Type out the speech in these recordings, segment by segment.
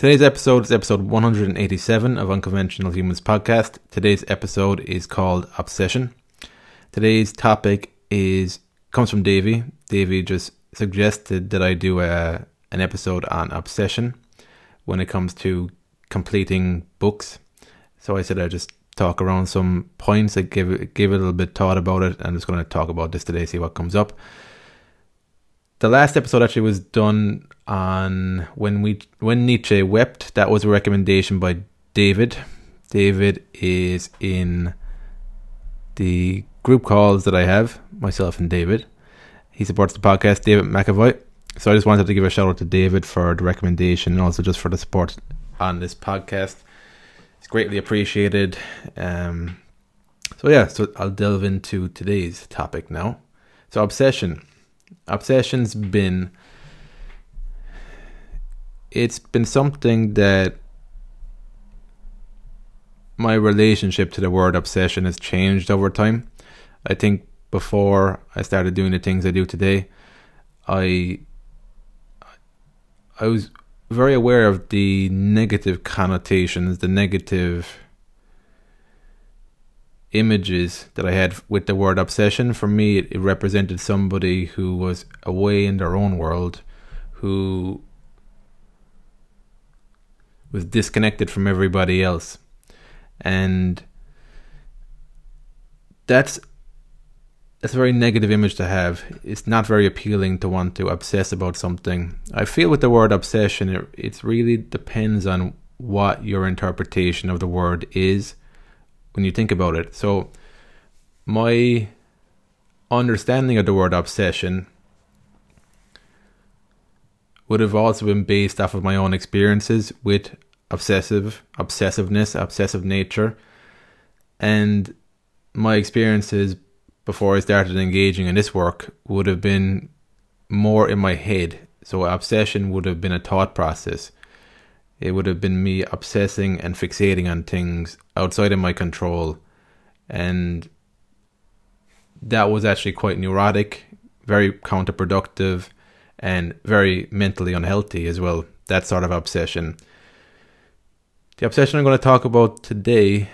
Today's episode is episode 187 of Unconventional Humans podcast. Today's episode is called Obsession. Today's topic is comes from Davey. Davey just suggested that I do a an episode on obsession when it comes to completing books. So I said I'd just talk around some points. I give give a little bit thought about it. I'm just going to talk about this today, see what comes up. The last episode actually was done on when we when Nietzsche wept. That was a recommendation by David. David is in the group calls that I have, myself and David. He supports the podcast, David McAvoy. So I just wanted to give a shout out to David for the recommendation and also just for the support on this podcast. It's greatly appreciated. Um, so yeah, so I'll delve into today's topic now. So obsession. Obsession's been it's been something that my relationship to the word obsession has changed over time. I think before I started doing the things I do today, I I was very aware of the negative connotations, the negative images that I had with the word obsession. For me, it, it represented somebody who was away in their own world, who was disconnected from everybody else. And that's that's a very negative image to have. It's not very appealing to want to obsess about something. I feel with the word obsession, it, it really depends on what your interpretation of the word is when you think about it. So, my understanding of the word obsession would have also been based off of my own experiences with obsessive, obsessiveness, obsessive nature, and my experiences before I started engaging in this work would have been more in my head. So obsession would have been a thought process. It would have been me obsessing and fixating on things outside of my control. And that was actually quite neurotic, very counterproductive, and very mentally unhealthy as well. That sort of obsession. The obsession I'm going to talk about today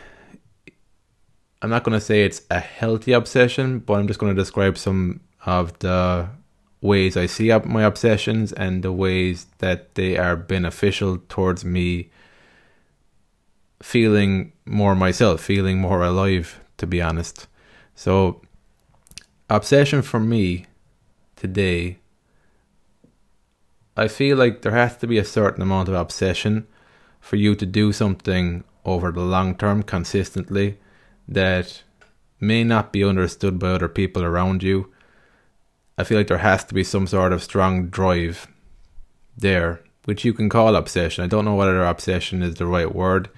I'm not going to say it's a healthy obsession, but I'm just going to describe some of the ways I see up my obsessions and the ways that they are beneficial towards me feeling more myself, feeling more alive, to be honest. So, obsession for me today, I feel like there has to be a certain amount of obsession for you to do something over the long term consistently that may not be understood by other people around you. I feel like there has to be some sort of strong drive there, which you can call obsession. I don't know whether obsession is the right word.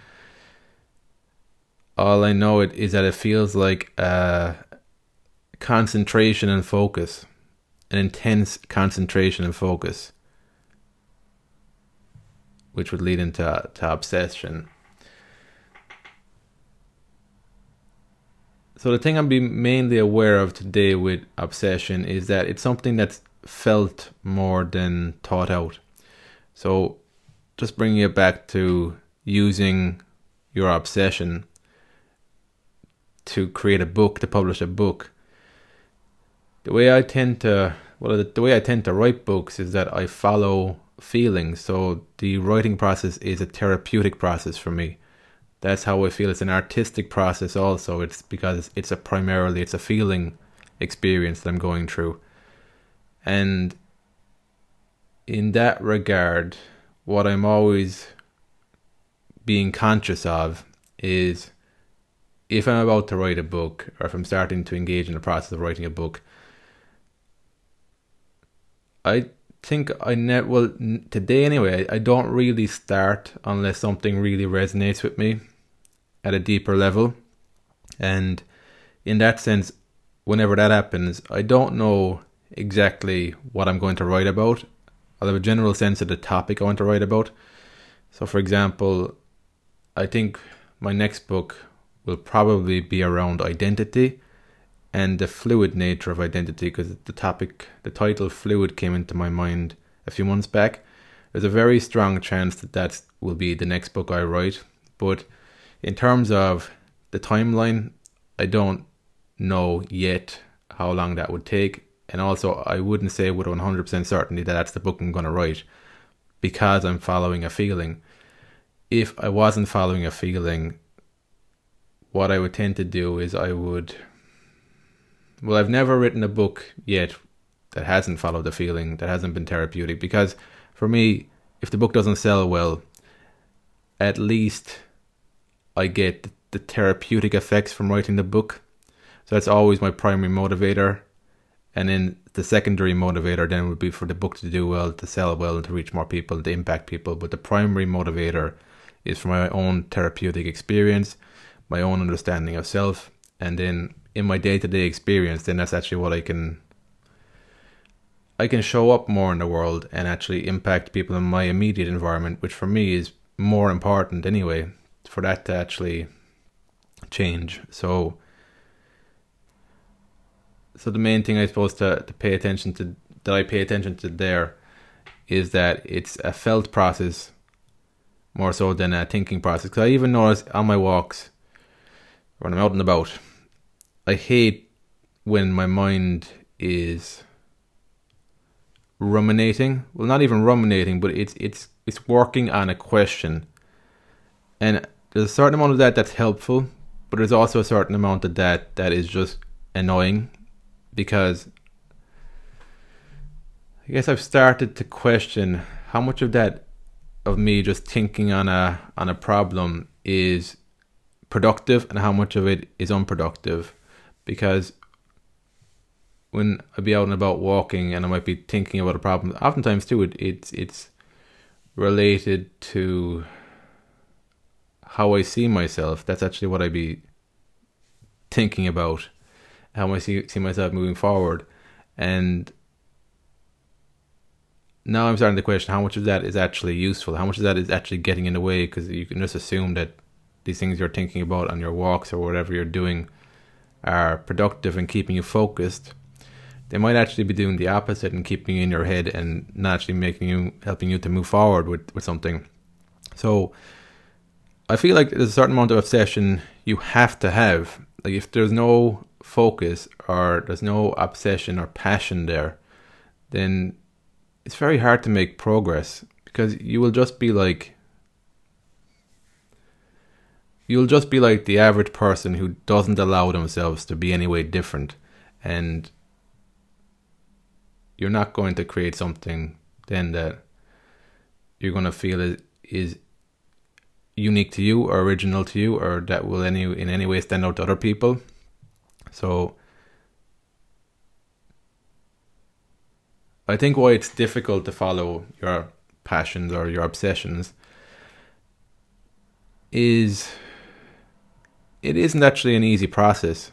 All I know it is that it feels like a concentration and focus, an intense concentration and focus, which would lead into to obsession. So the thing I'm being mainly aware of today with obsession is that it's something that's felt more than thought out. So just bringing it back to using your obsession to create a book, to publish a book. The way I tend to well the, the way I tend to write books is that I follow feelings. So the writing process is a therapeutic process for me that's how I feel. It's an artistic process also. It's because it's a primarily it's a feeling experience that I'm going through. And in that regard, what I'm always being conscious of is if I'm about to write a book or if I'm starting to engage in the process of writing a book, I think I net well today anyway. I don't really start unless something really resonates with me at a deeper level, and in that sense, whenever that happens, I don't know exactly what I'm going to write about. I'll have a general sense of the topic I want to write about. So, for example, I think my next book will probably be around identity and the fluid nature of identity because the topic, the title fluid came into my mind a few months back. there's a very strong chance that that will be the next book I write. But in terms of the timeline, I don't know yet how long that would take. And also, I wouldn't say with 100% certainty that that's the book I'm going to write because I'm following a feeling. If I wasn't following a feeling, what I would tend to do is I would. Well, I've never written a book yet that hasn't followed the feeling, that hasn't been therapeutic. Because for me, if the book doesn't sell well, at least I get the therapeutic effects from writing the book. So that's always my primary motivator. And then the secondary motivator then would be for the book to do well, to sell well, and to reach more people, to impact people. But the primary motivator is for my own therapeutic experience, my own understanding of self, and then in my day to day experience, then that's actually what I can I can show up more in the world and actually impact people in my immediate environment, which for me is more important anyway, for that to actually change. So so the main thing I suppose to, to pay attention to that I pay attention to there is that it's a felt process more so than a thinking process. Because I even notice on my walks when I'm out and about, I hate when my mind is ruminating. Well, not even ruminating, but it's it's it's working on a question, and there's a certain amount of that that's helpful, but there's also a certain amount of that that is just annoying because I guess I've started to question how much of that of me just thinking on a on a problem is productive and how much of it is unproductive because when I be out and about walking and I might be thinking about a problem oftentimes too it, it's it's related to how I see myself. That's actually what I be thinking about how I see see myself moving forward, and now I'm starting to question how much of that is actually useful, how much of that is actually getting in the way, because you can just assume that these things you're thinking about on your walks or whatever you're doing are productive and keeping you focused. They might actually be doing the opposite and keeping you in your head and not actually making you helping you to move forward with, with something. So I feel like there's a certain amount of obsession you have to have. Like if there's no focus or there's no obsession or passion there, then it's very hard to make progress because you will just be like you'll just be like the average person who doesn't allow themselves to be any way different and you're not going to create something then that you're going to feel is, is unique to you or original to you or that will any in any way stand out to other people. So I think why it's difficult to follow your passions or your obsessions is it isn't actually an easy process.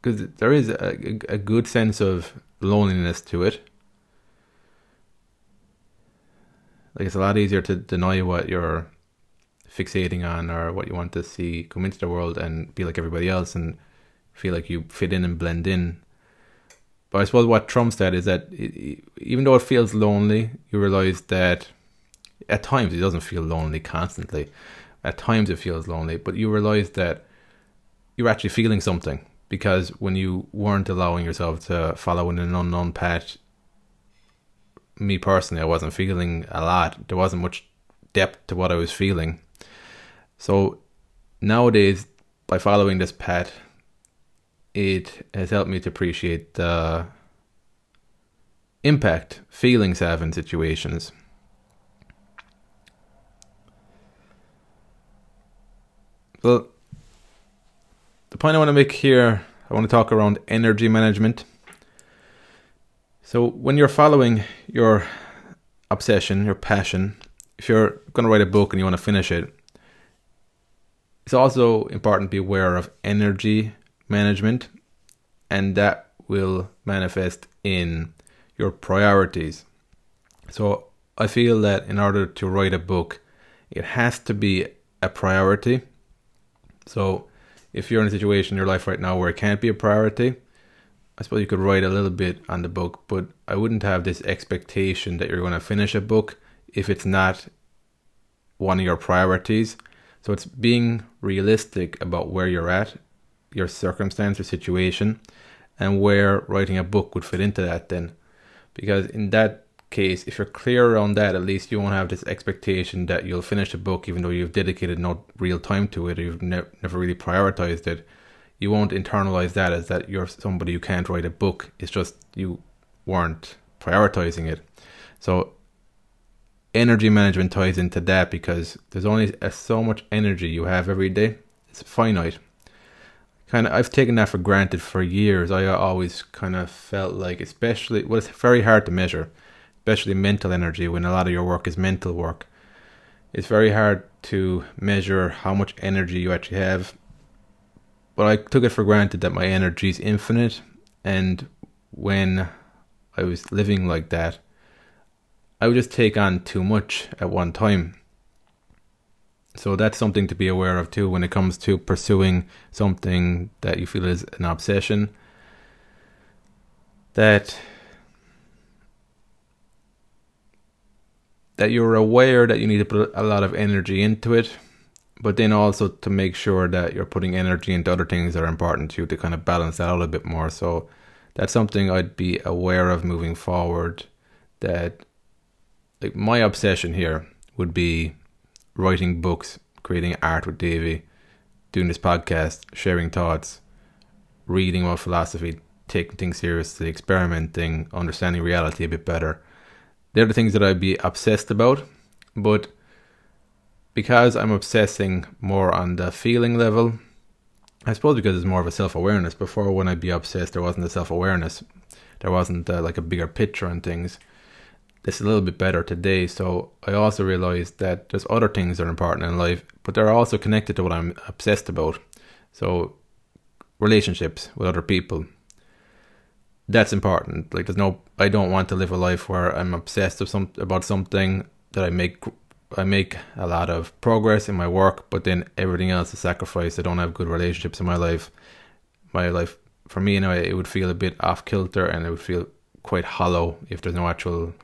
Because there is a, a good sense of loneliness to it. like it's a lot easier to deny what you're fixating on or what you want to see come into the world and be like everybody else and feel like you fit in and blend in. But I suppose what trumps that is that it, even though it feels lonely, you realize that at times it doesn't feel lonely constantly. At times it feels lonely, but you realize that you're actually feeling something because when you weren't allowing yourself to follow in an unknown path, me personally, I wasn't feeling a lot. There wasn't much depth to what I was feeling. So nowadays, by following this path, it has helped me to appreciate the impact feelings have in situations. Well, the point I want to make here, I want to talk around energy management. So when you're following your obsession, your passion, if you're going to write a book and you want to finish it, it's also important to be aware of energy management, and that will manifest in your priorities. So I feel that in order to write a book, it has to be a priority. So if you're in a situation in your life right now where it can't be a priority, I suppose you could write a little bit on the book, but I wouldn't have this expectation that you're going to finish a book if it's not one of your priorities. So it's being realistic about where you're at, your circumstance or situation, and where writing a book would fit into that then. Because in that case, if you're clear around that, at least you won't have this expectation that you'll finish a book even though you've dedicated no real time to it or you've ne- never really prioritized it. You won't internalize that as that you're somebody who can't write a book. It's just you weren't prioritizing it. So energy management ties into that because there's only so much energy you have every day. It's finite. Kind of, I've taken that for granted for years. I always kind of felt like, especially, well, it's very hard to measure, especially mental energy when a lot of your work is mental work. It's very hard to measure how much energy you actually have. But I took it for granted that my energy is infinite, and when I was living like that, I would just take on too much at one time. So that's something to be aware of too when it comes to pursuing something that you feel is an obsession. That that you're aware that you need to put a lot of energy into it, but then also to make sure that you're putting energy into other things that are important to you to kind of balance that out a bit more. So that's something I'd be aware of moving forward. That like my obsession here would be writing books, creating art with Davey, doing this podcast, sharing thoughts, reading about philosophy, taking things seriously, experimenting, understanding reality a bit better. They're the things that I'd be obsessed about, but because I'm obsessing more on the feeling level, I suppose because it's more of a self awareness. Before, when I'd be obsessed, there wasn't a self awareness. There wasn't uh, like a bigger picture on things this is a little bit better today. So I also realized that there's other things that are important in life, but they're also connected to what I'm obsessed about. So relationships with other people. That's important. Like there's no I don't want to live a life where I'm obsessed of some about something that I make I make a lot of progress in my work, but then everything else is sacrificed. I don't have good relationships in my life. My life for me, know, it would feel a bit off kilter and it would feel quite hollow if there's no actual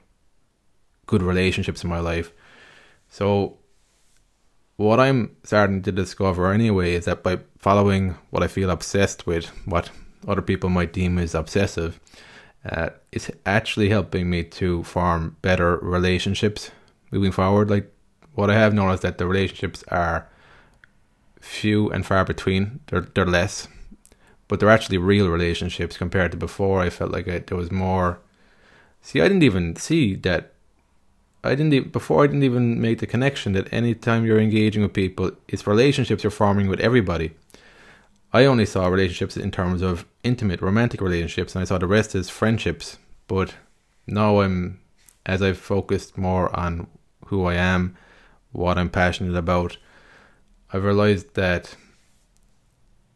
good relationships in my life. So, what I'm starting to discover anyway is that by following what I feel obsessed with, what other people might deem as obsessive, uh, it's actually helping me to form better relationships moving forward. Like, what I have noticed that the relationships are few and far between. They're they're less, but they're actually real relationships compared to before. I felt like I, there was more. See, I didn't even see that I didn't even, before I didn't even make the connection that anytime you're engaging with people, it's relationships you're forming with everybody. I only saw relationships in terms of intimate, romantic relationships, and I saw the rest as friendships. But now I'm, as I've focused more on who I am, what I'm passionate about, I've realized that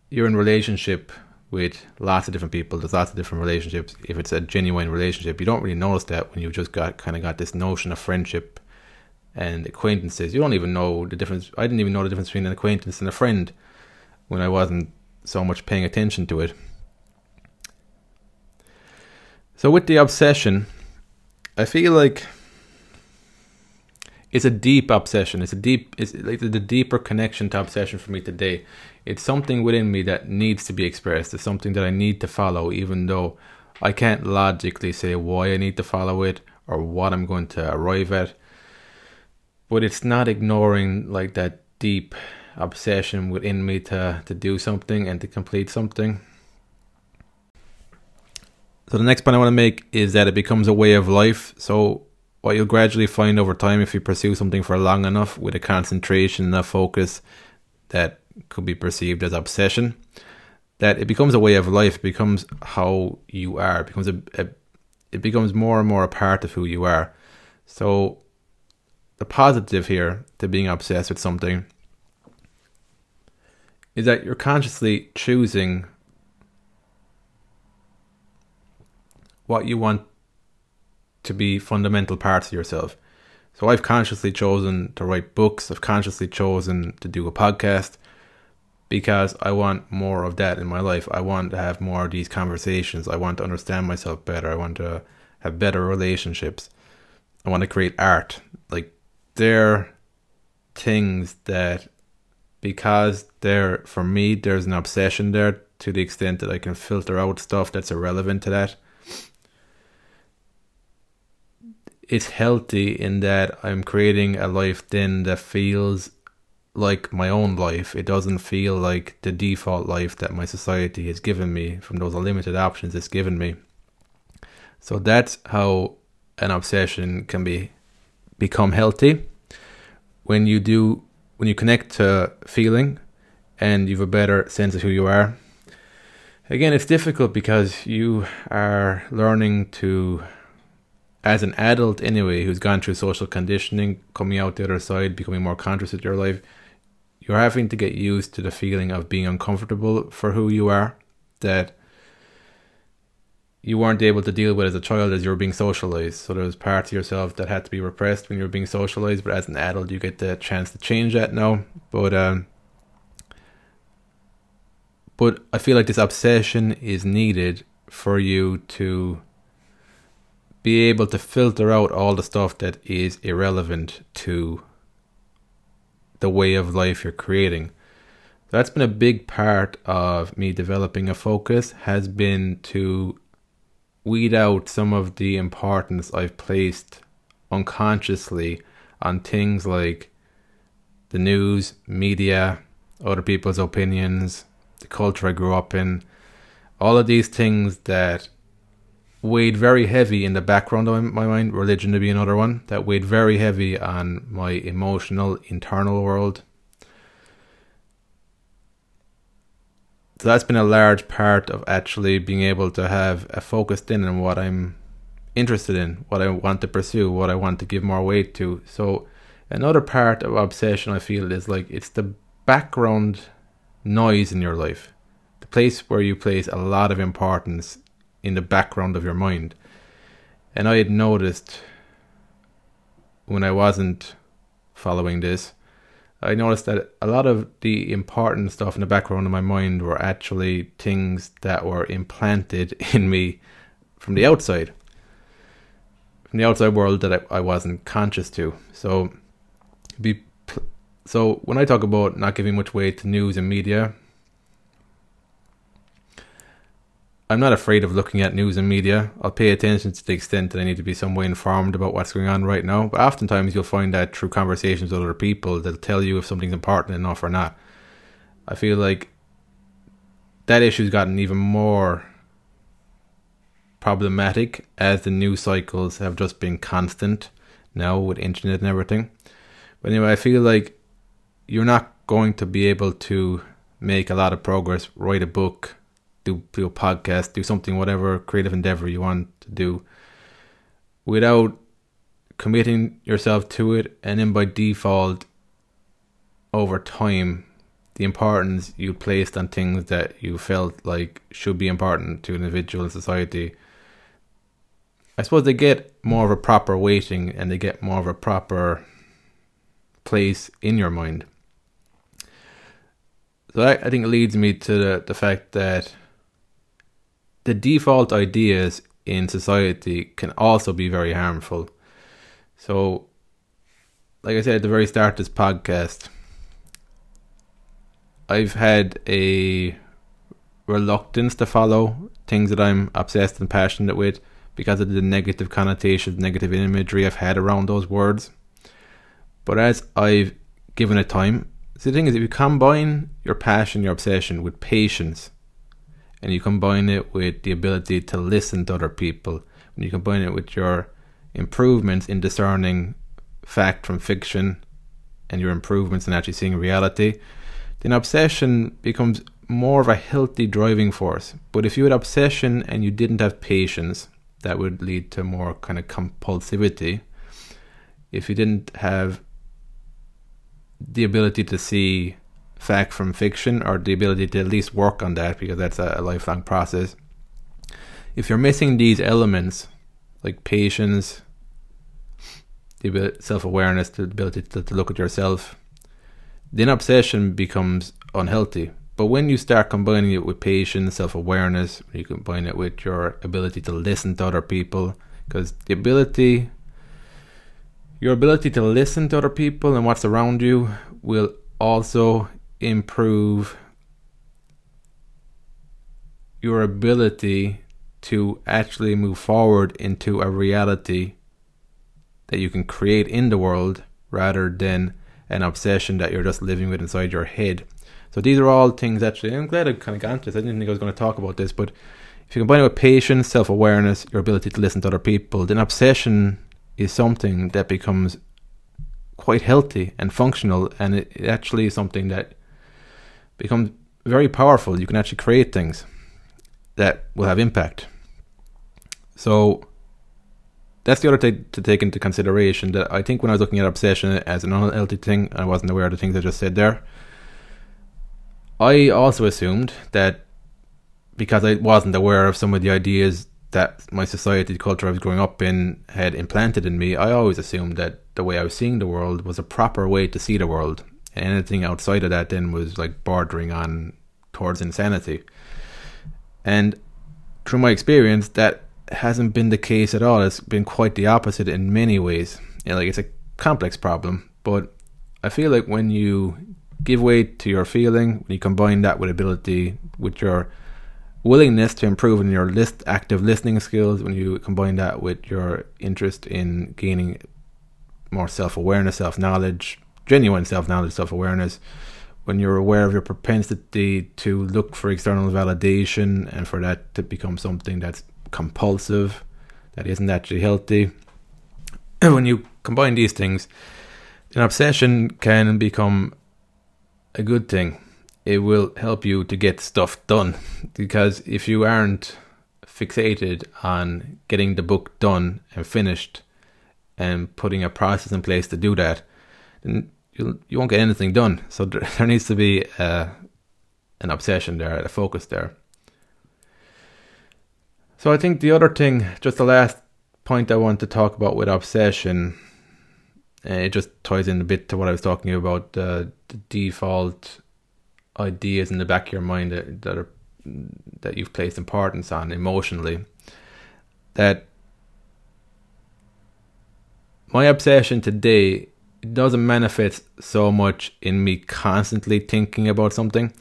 you're in relationship with lots of different people. There's lots of different relationships. If it's a genuine relationship, you don't really notice that when you've just got kind of got this notion of friendship and acquaintances. You don't even know the difference. I didn't even know the difference between an acquaintance and a friend when I wasn't so much paying attention to it. So with the obsession, I feel like it's a deep obsession. It's a deep, it's like the deeper connection to obsession for me today it's something within me that needs to be expressed. It's something that I need to follow, even though I can't logically say why I need to follow it or what I'm going to arrive at. But it's not ignoring like that deep obsession within me to, to do something and to complete something. So the next point I want to make is that it becomes a way of life. So what you'll gradually find over time if you pursue something for long enough with a concentration and a focus that could be perceived as obsession, that it becomes a way of life, it becomes how you are, it becomes a, a it becomes more and more a part of who you are. So the positive here to being obsessed with something is that you're consciously choosing what you want to be fundamental parts of yourself. So I've consciously chosen to write books, I've consciously chosen to do a podcast, because I want more of that in my life. I want to have more of these conversations. I want to understand myself better. I want to have better relationships. I want to create art. Like they're things that because they're for me there's an obsession there to the extent that I can filter out stuff that's irrelevant to that. It's healthy in that I'm creating a life then that feels like my own life. It doesn't feel like the default life that my society has given me from those limited options it's given me. So that's how an obsession can be become healthy when you do when you connect to feeling and you have a better sense of who you are. Again, it's difficult because you are learning to as an adult anyway who's gone through social conditioning, coming out the other side, becoming more conscious of your life, you're having to get used to the feeling of being uncomfortable for who you are that you weren't able to deal with as a child as you were being socialized. So there was parts of yourself that had to be repressed when you were being socialized, but as an adult, you get the chance to change that now. But um, but I feel like this obsession is needed for you to be able to filter out all the stuff that is irrelevant to the way of life you're creating. That's been a big part of me developing a focus has been to weed out some of the importance I've placed unconsciously on things like the news, media, other people's opinions, the culture I grew up in, all of these things that weighed very heavy in the background of my mind, religion to be another one, that weighed very heavy on my emotional internal world. So that's been a large part of actually being able to have a focused in on what I'm interested in, what I want to pursue, what I want to give more weight to. So another part of obsession I feel is like it's the background noise in your life. The place where you place a lot of importance in the background of your mind. And I had noticed when I wasn't following this, I noticed that a lot of the important stuff in the background of my mind were actually things that were implanted in me from the outside, from the outside world that I, I wasn't conscious to. So, be so when I talk about not giving much weight to news and media, I'm not afraid of looking at news and media. I'll pay attention to the extent that I need to be some way informed about what's going on right now. But oftentimes you'll find that through conversations with other people, they'll tell you if something's important enough or not. I feel like that issue's gotten even more problematic as the news cycles have just been constant now with internet and everything. But anyway, I feel like you're not going to be able to make a lot of progress, write a book, do do a podcast, do something, whatever creative endeavor you want to do, without committing yourself to it, and then by default, over time, the importance you placed on things that you felt like should be important to an individual and society. I suppose they get more of a proper weighting and they get more of a proper place in your mind. So that, I think it leads me to the, the fact that the default ideas in society can also be very harmful. So, like I said at the very start of this podcast, I've had a reluctance to follow things that I'm obsessed and passionate with because of the negative connotations, negative imagery I've had around those words. But as I've given it time, the thing is, if you combine your passion, your obsession with patience, and you combine it with the ability to listen to other people, and you combine it with your improvements in discerning fact from fiction and your improvements in actually seeing reality, then obsession becomes more of a healthy driving force. But if you had obsession and you didn't have patience, that would lead to more kind of compulsivity. If you didn't have the ability to see fact from fiction or the ability to at least work on that because that's a, a lifelong process. If you're missing these elements, like patience, the self awareness, the ability to, to look at yourself, then obsession becomes unhealthy But when you start combining it with patience, self awareness, you combine it with your ability to listen to other people, because the ability, your ability to listen to other people and what's around you will also improve your ability to actually move forward into a reality that you can create in the world rather than an obsession that you're just living with inside your head. So these are all things actually. I'm glad I kind of got into this. I didn't think I was going to talk about this, but if you combine it with patience, self awareness, your ability to listen to other people, then obsession is something that becomes quite healthy and functional, and it, it actually is something that becomes very powerful. You can actually create things that will have impact. So that's the other thing to take into consideration. That I think when I was looking at obsession as an unhealthy thing, I wasn't aware of the things I just said there. I also assumed that because I wasn't aware of some of the ideas that my society, the culture I was growing up in, had implanted in me, I always assumed that the way I was seeing the world was a proper way to see the world. Anything outside of that then was like bordering on towards insanity. And through my experience, that hasn't been the case at all. It's been quite the opposite in many ways. You know, like it's a complex problem, but I feel like when you give way to your feeling, when you combine that with ability, with your willingness to improve in your list active listening skills, when you combine that with your interest in gaining more self awareness, self knowledge, genuine self knowledge, self awareness, when you're aware of your propensity to look for external validation and for that to become something that's compulsive, that isn't actually healthy. When you combine these things, an obsession can become a good thing. It will help you to get stuff done because if you aren't fixated on getting the book done and finished and putting a process in place to do that, you'll, you won't get anything done. So there, there needs to be uh, an obsession there, a focus there. So I think the other thing, just the last point I want to talk about with obsession, uh, it just ties in a bit to what I was talking about uh, the default ideas in the back of your mind that, that are that you've placed importance on emotionally. That my obsession today it doesn't manifest so much in me constantly thinking about something.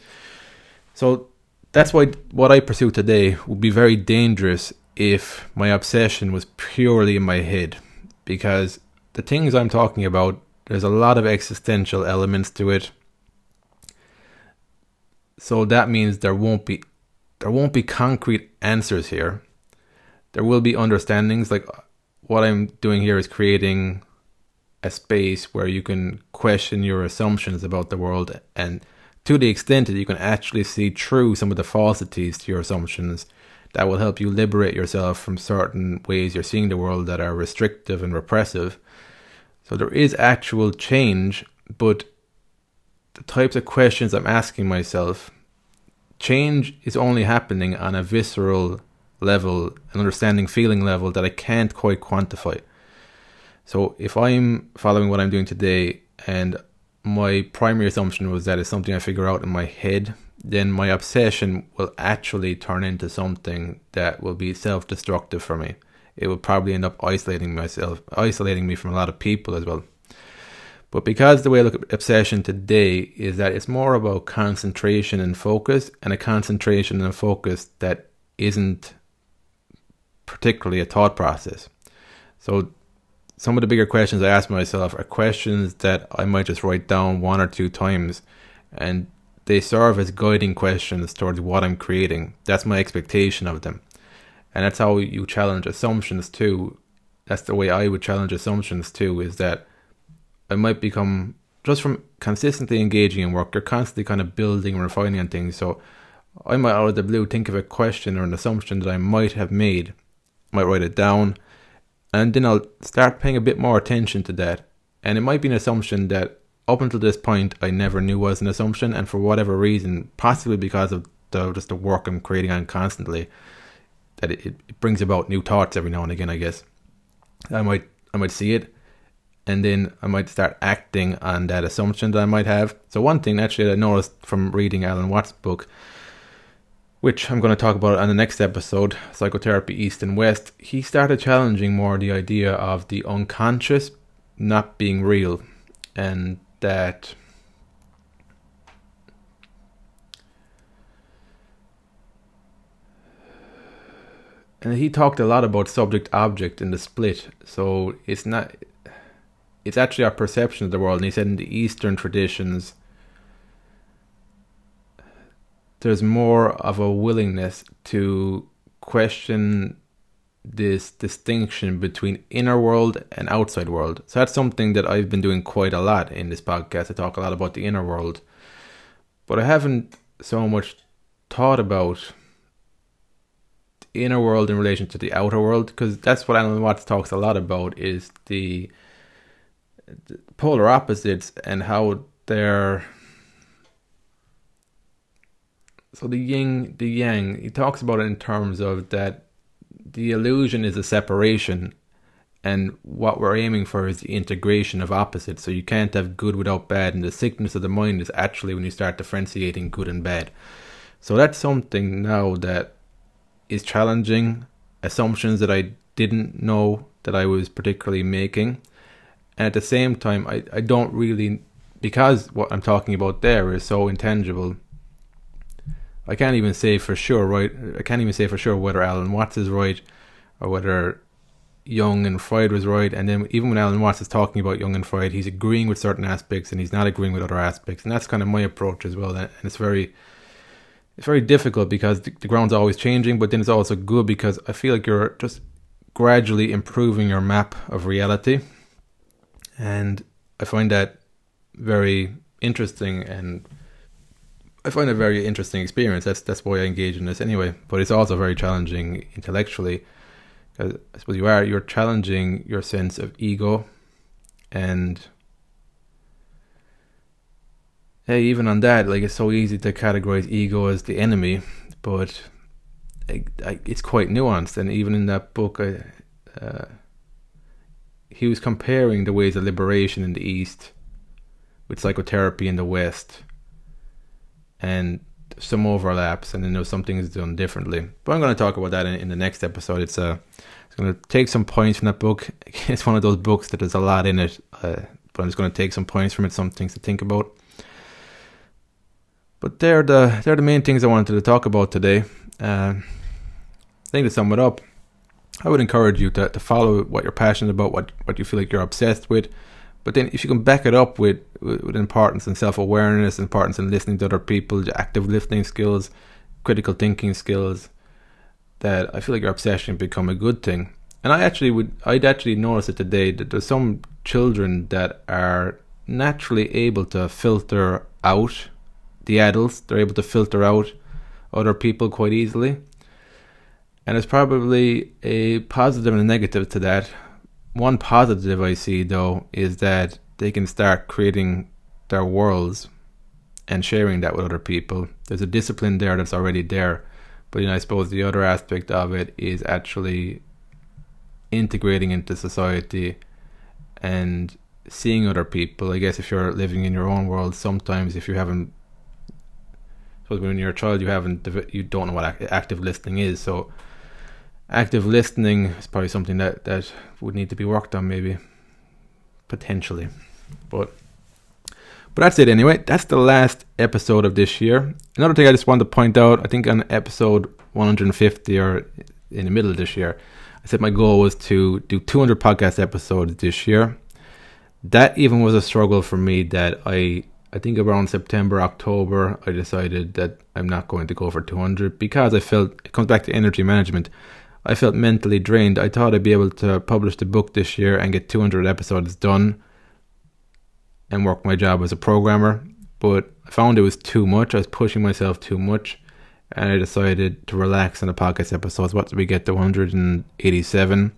So that's why what I pursue today would be very dangerous if my obsession was purely in my head. Because the things I'm talking about, there's a lot of existential elements to it. So that means there won't be there won't be concrete answers here. There will be understandings like what I'm doing here is creating a space where you can question your assumptions about the world and to the extent that you can actually see through some of the falsities to your assumptions that will help you liberate yourself from certain ways you're seeing the world that are restrictive and repressive. So there is actual change, but the types of questions I'm asking myself, change is only happening on a visceral level, an understanding feeling level that I can't quite quantify. So if I'm following what I'm doing today and my primary assumption was that it's something I figure out in my head, then my obsession will actually turn into something that will be self destructive for me. It will probably end up isolating myself, isolating me from a lot of people as well. But because the way I look at obsession today is that it's more about concentration and focus, and a concentration and a focus that isn't particularly a thought process. So some of the bigger questions I ask myself are questions that I might just write down one or two times, and they serve as guiding questions towards what I'm creating. That's my expectation of them. And that's how you challenge assumptions too. That's the way I would challenge assumptions too, is that I might become just from consistently engaging in work, you're constantly kind of building and refining on things. So I might out of the blue think of a question or an assumption that I might have made, might write it down, and then I'll start paying a bit more attention to that. And it might be an assumption that up until this point I never knew was an assumption, and for whatever reason, possibly because of the just the work I'm creating on constantly, that it, it brings about new thoughts every now and again. I guess I might I might see it, and then I might start acting on that assumption that I might have. So one thing actually that I noticed from reading Alan Watts' book, which I'm going to talk about on the next episode, Psychotherapy East and West, he started challenging more the idea of the unconscious not being real and that and he talked a lot about subject object in the split so it's not it's actually our perception of the world. And he said in the Eastern traditions, there's more of a willingness to question this distinction between inner world and outside world. So that's something that I've been doing quite a lot in this podcast. I talk a lot about the inner world, but I haven't so much thought about the inner world in relation to the outer world because that's what Alan Watts talks a lot about is the polar opposites and how they're so the yin the yang he talks about it in terms of that the illusion is a separation and what we're aiming for is the integration of opposites. So you can't have good without bad and the sickness of the mind is actually when you start differentiating good and bad. So that's something now that is challenging assumptions that i didn't know that i was particularly making. And at the same time I, I don't really because what I'm talking about there is so intangible I can't even say for sure right I can't even say for sure whether Alan Watts is right or whether Jung and Freud was right. And then even when Alan Watts is talking about Jung and Freud he's agreeing with certain aspects and he's not agreeing with other aspects. And that's kind of my approach as well. And it's very it's very difficult because the, the ground's always changing but then it's also good because I feel like you're just gradually improving your map of reality. And I find that very interesting and I find it a very interesting experience. That's that's why I engage in this anyway. But it's also very challenging intellectually. Because I suppose you are you're challenging your sense of ego, and hey, even on that, like it's so easy to categorize ego as the enemy, but it's quite nuanced. And even in that book, I, uh, he was comparing the ways of liberation in the East with psychotherapy in the West, and some overlaps, and then there's some things done differently. But I'm going to talk about that in, in the next episode. It's a uh, it's going to take some points from that book. It's one of those books that there's a lot in it, uh, but I'm just going to take some points from it, some things to think about. But they're the they're the main things I wanted to talk about today. Uh, I think to sum it up, I would encourage you to, to follow what you're passionate about, what, what you feel like you're obsessed with. But then if you can back it up with, with, importance and self awareness, importance in listening to other people, active listening skills, critical thinking skills, that I feel like your obsession become a good thing. And I actually would, I'd actually notice it today that there's some children that are naturally able to filter out the adults. They're able to filter out other people quite easily. And there's probably a positive and a negative to that. One positive I see though is that they can start creating their worlds and sharing that with other people. There's a discipline there that's already there. But you know, I suppose the other aspect of it is actually integrating into society and seeing other people. I guess if you're living in your own world, sometimes if you haven't, suppose when you're a child, you haven't, you don't know what active listening is. So active listening is probably something that that would need to be worked on maybe potentially but but that's it anyway. That's the last episode of this year. Another thing i just wanted to point out i think on episode 150 or in the middle of this year i said my goal was to do 200 podcast episodes this year. That even was a struggle for me that i i think around september october i decided that i'm not going to go for 200 because i felt it comes back to energy management. I felt mentally drained. I thought I'd be able to publish the book this year and get 200 episodes done and work my job as a programmer, but I found it was too much. I was pushing myself too much, and I decided to relax on the podcast episodes. What did we get to 187?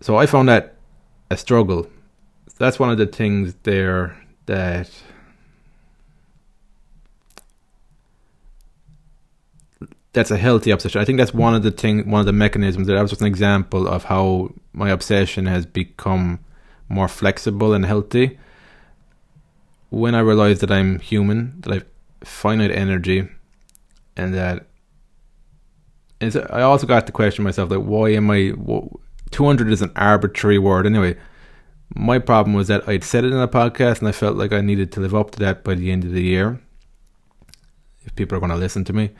So I found that a struggle. That's one of the things there that that's a healthy obsession. I think that's one of the thing, one of the mechanisms that was just an example of how my obsession has become more flexible and healthy. When I realized that I'm human, that I've finite energy, and that is I also got to question myself like why am I 200 is an arbitrary word. Anyway my problem was that I'd said it in a podcast and I felt like I needed to live up to that by the end of the year if people are going to listen to me.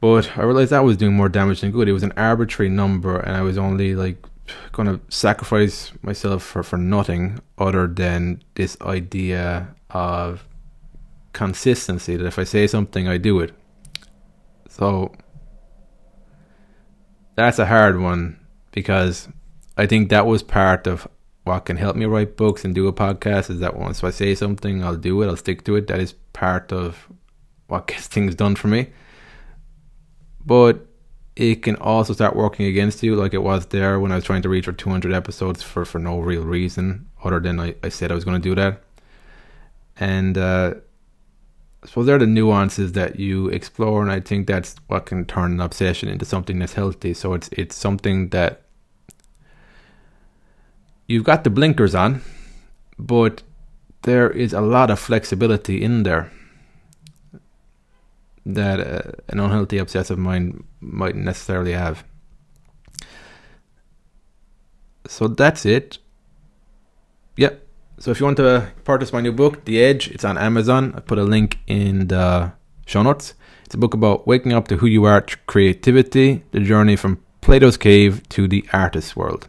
But I realized that was doing more damage than good. It was an arbitrary number and I was only like going to sacrifice myself for, for nothing other than this idea of consistency that if I say something I do it so that's a hard one because I think that was part of what can help me write books and do a podcast is that once I say something, I'll do it, I'll stick to it. That is part of what gets things done for me. But it can also start working against you, like it was there when I was trying to reach for 200 episodes for, for no real reason other than I, I said I was going to do that. And uh, I suppose they're the nuances that you explore, and I think that's what can turn an obsession into something that's healthy. So it's it's something that you've got the blinkers on, but there is a lot of flexibility in there that uh, an unhealthy obsessive mind might necessarily have. So that's it. Yep. So if you want to purchase my new book, The Edge, it's on Amazon. I put a link in the show notes. It's a book about waking up to who you are through creativity, the journey from Plato's cave to the artist's world.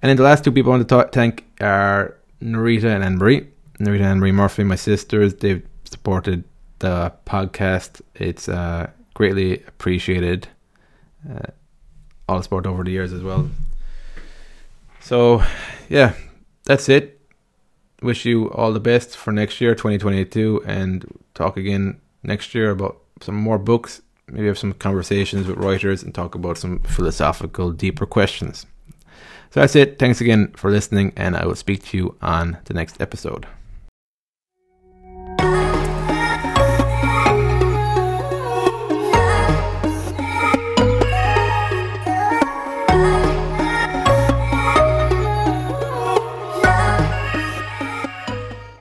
And then the last two people I want to talk, thank are Narita and Anne-Marie. Narita and Anne-Marie Murphy, my sisters, they've supported the podcast. It's uh, greatly appreciated. Uh, all the support over the years as well. So, yeah, that's it wish you all the best for next year, 2022, and talk again next year about some more books. Maybe have some conversations with writers and talk about some philosophical, deeper questions. So that's it. Thanks again for listening, and I will speak to you on the next episode.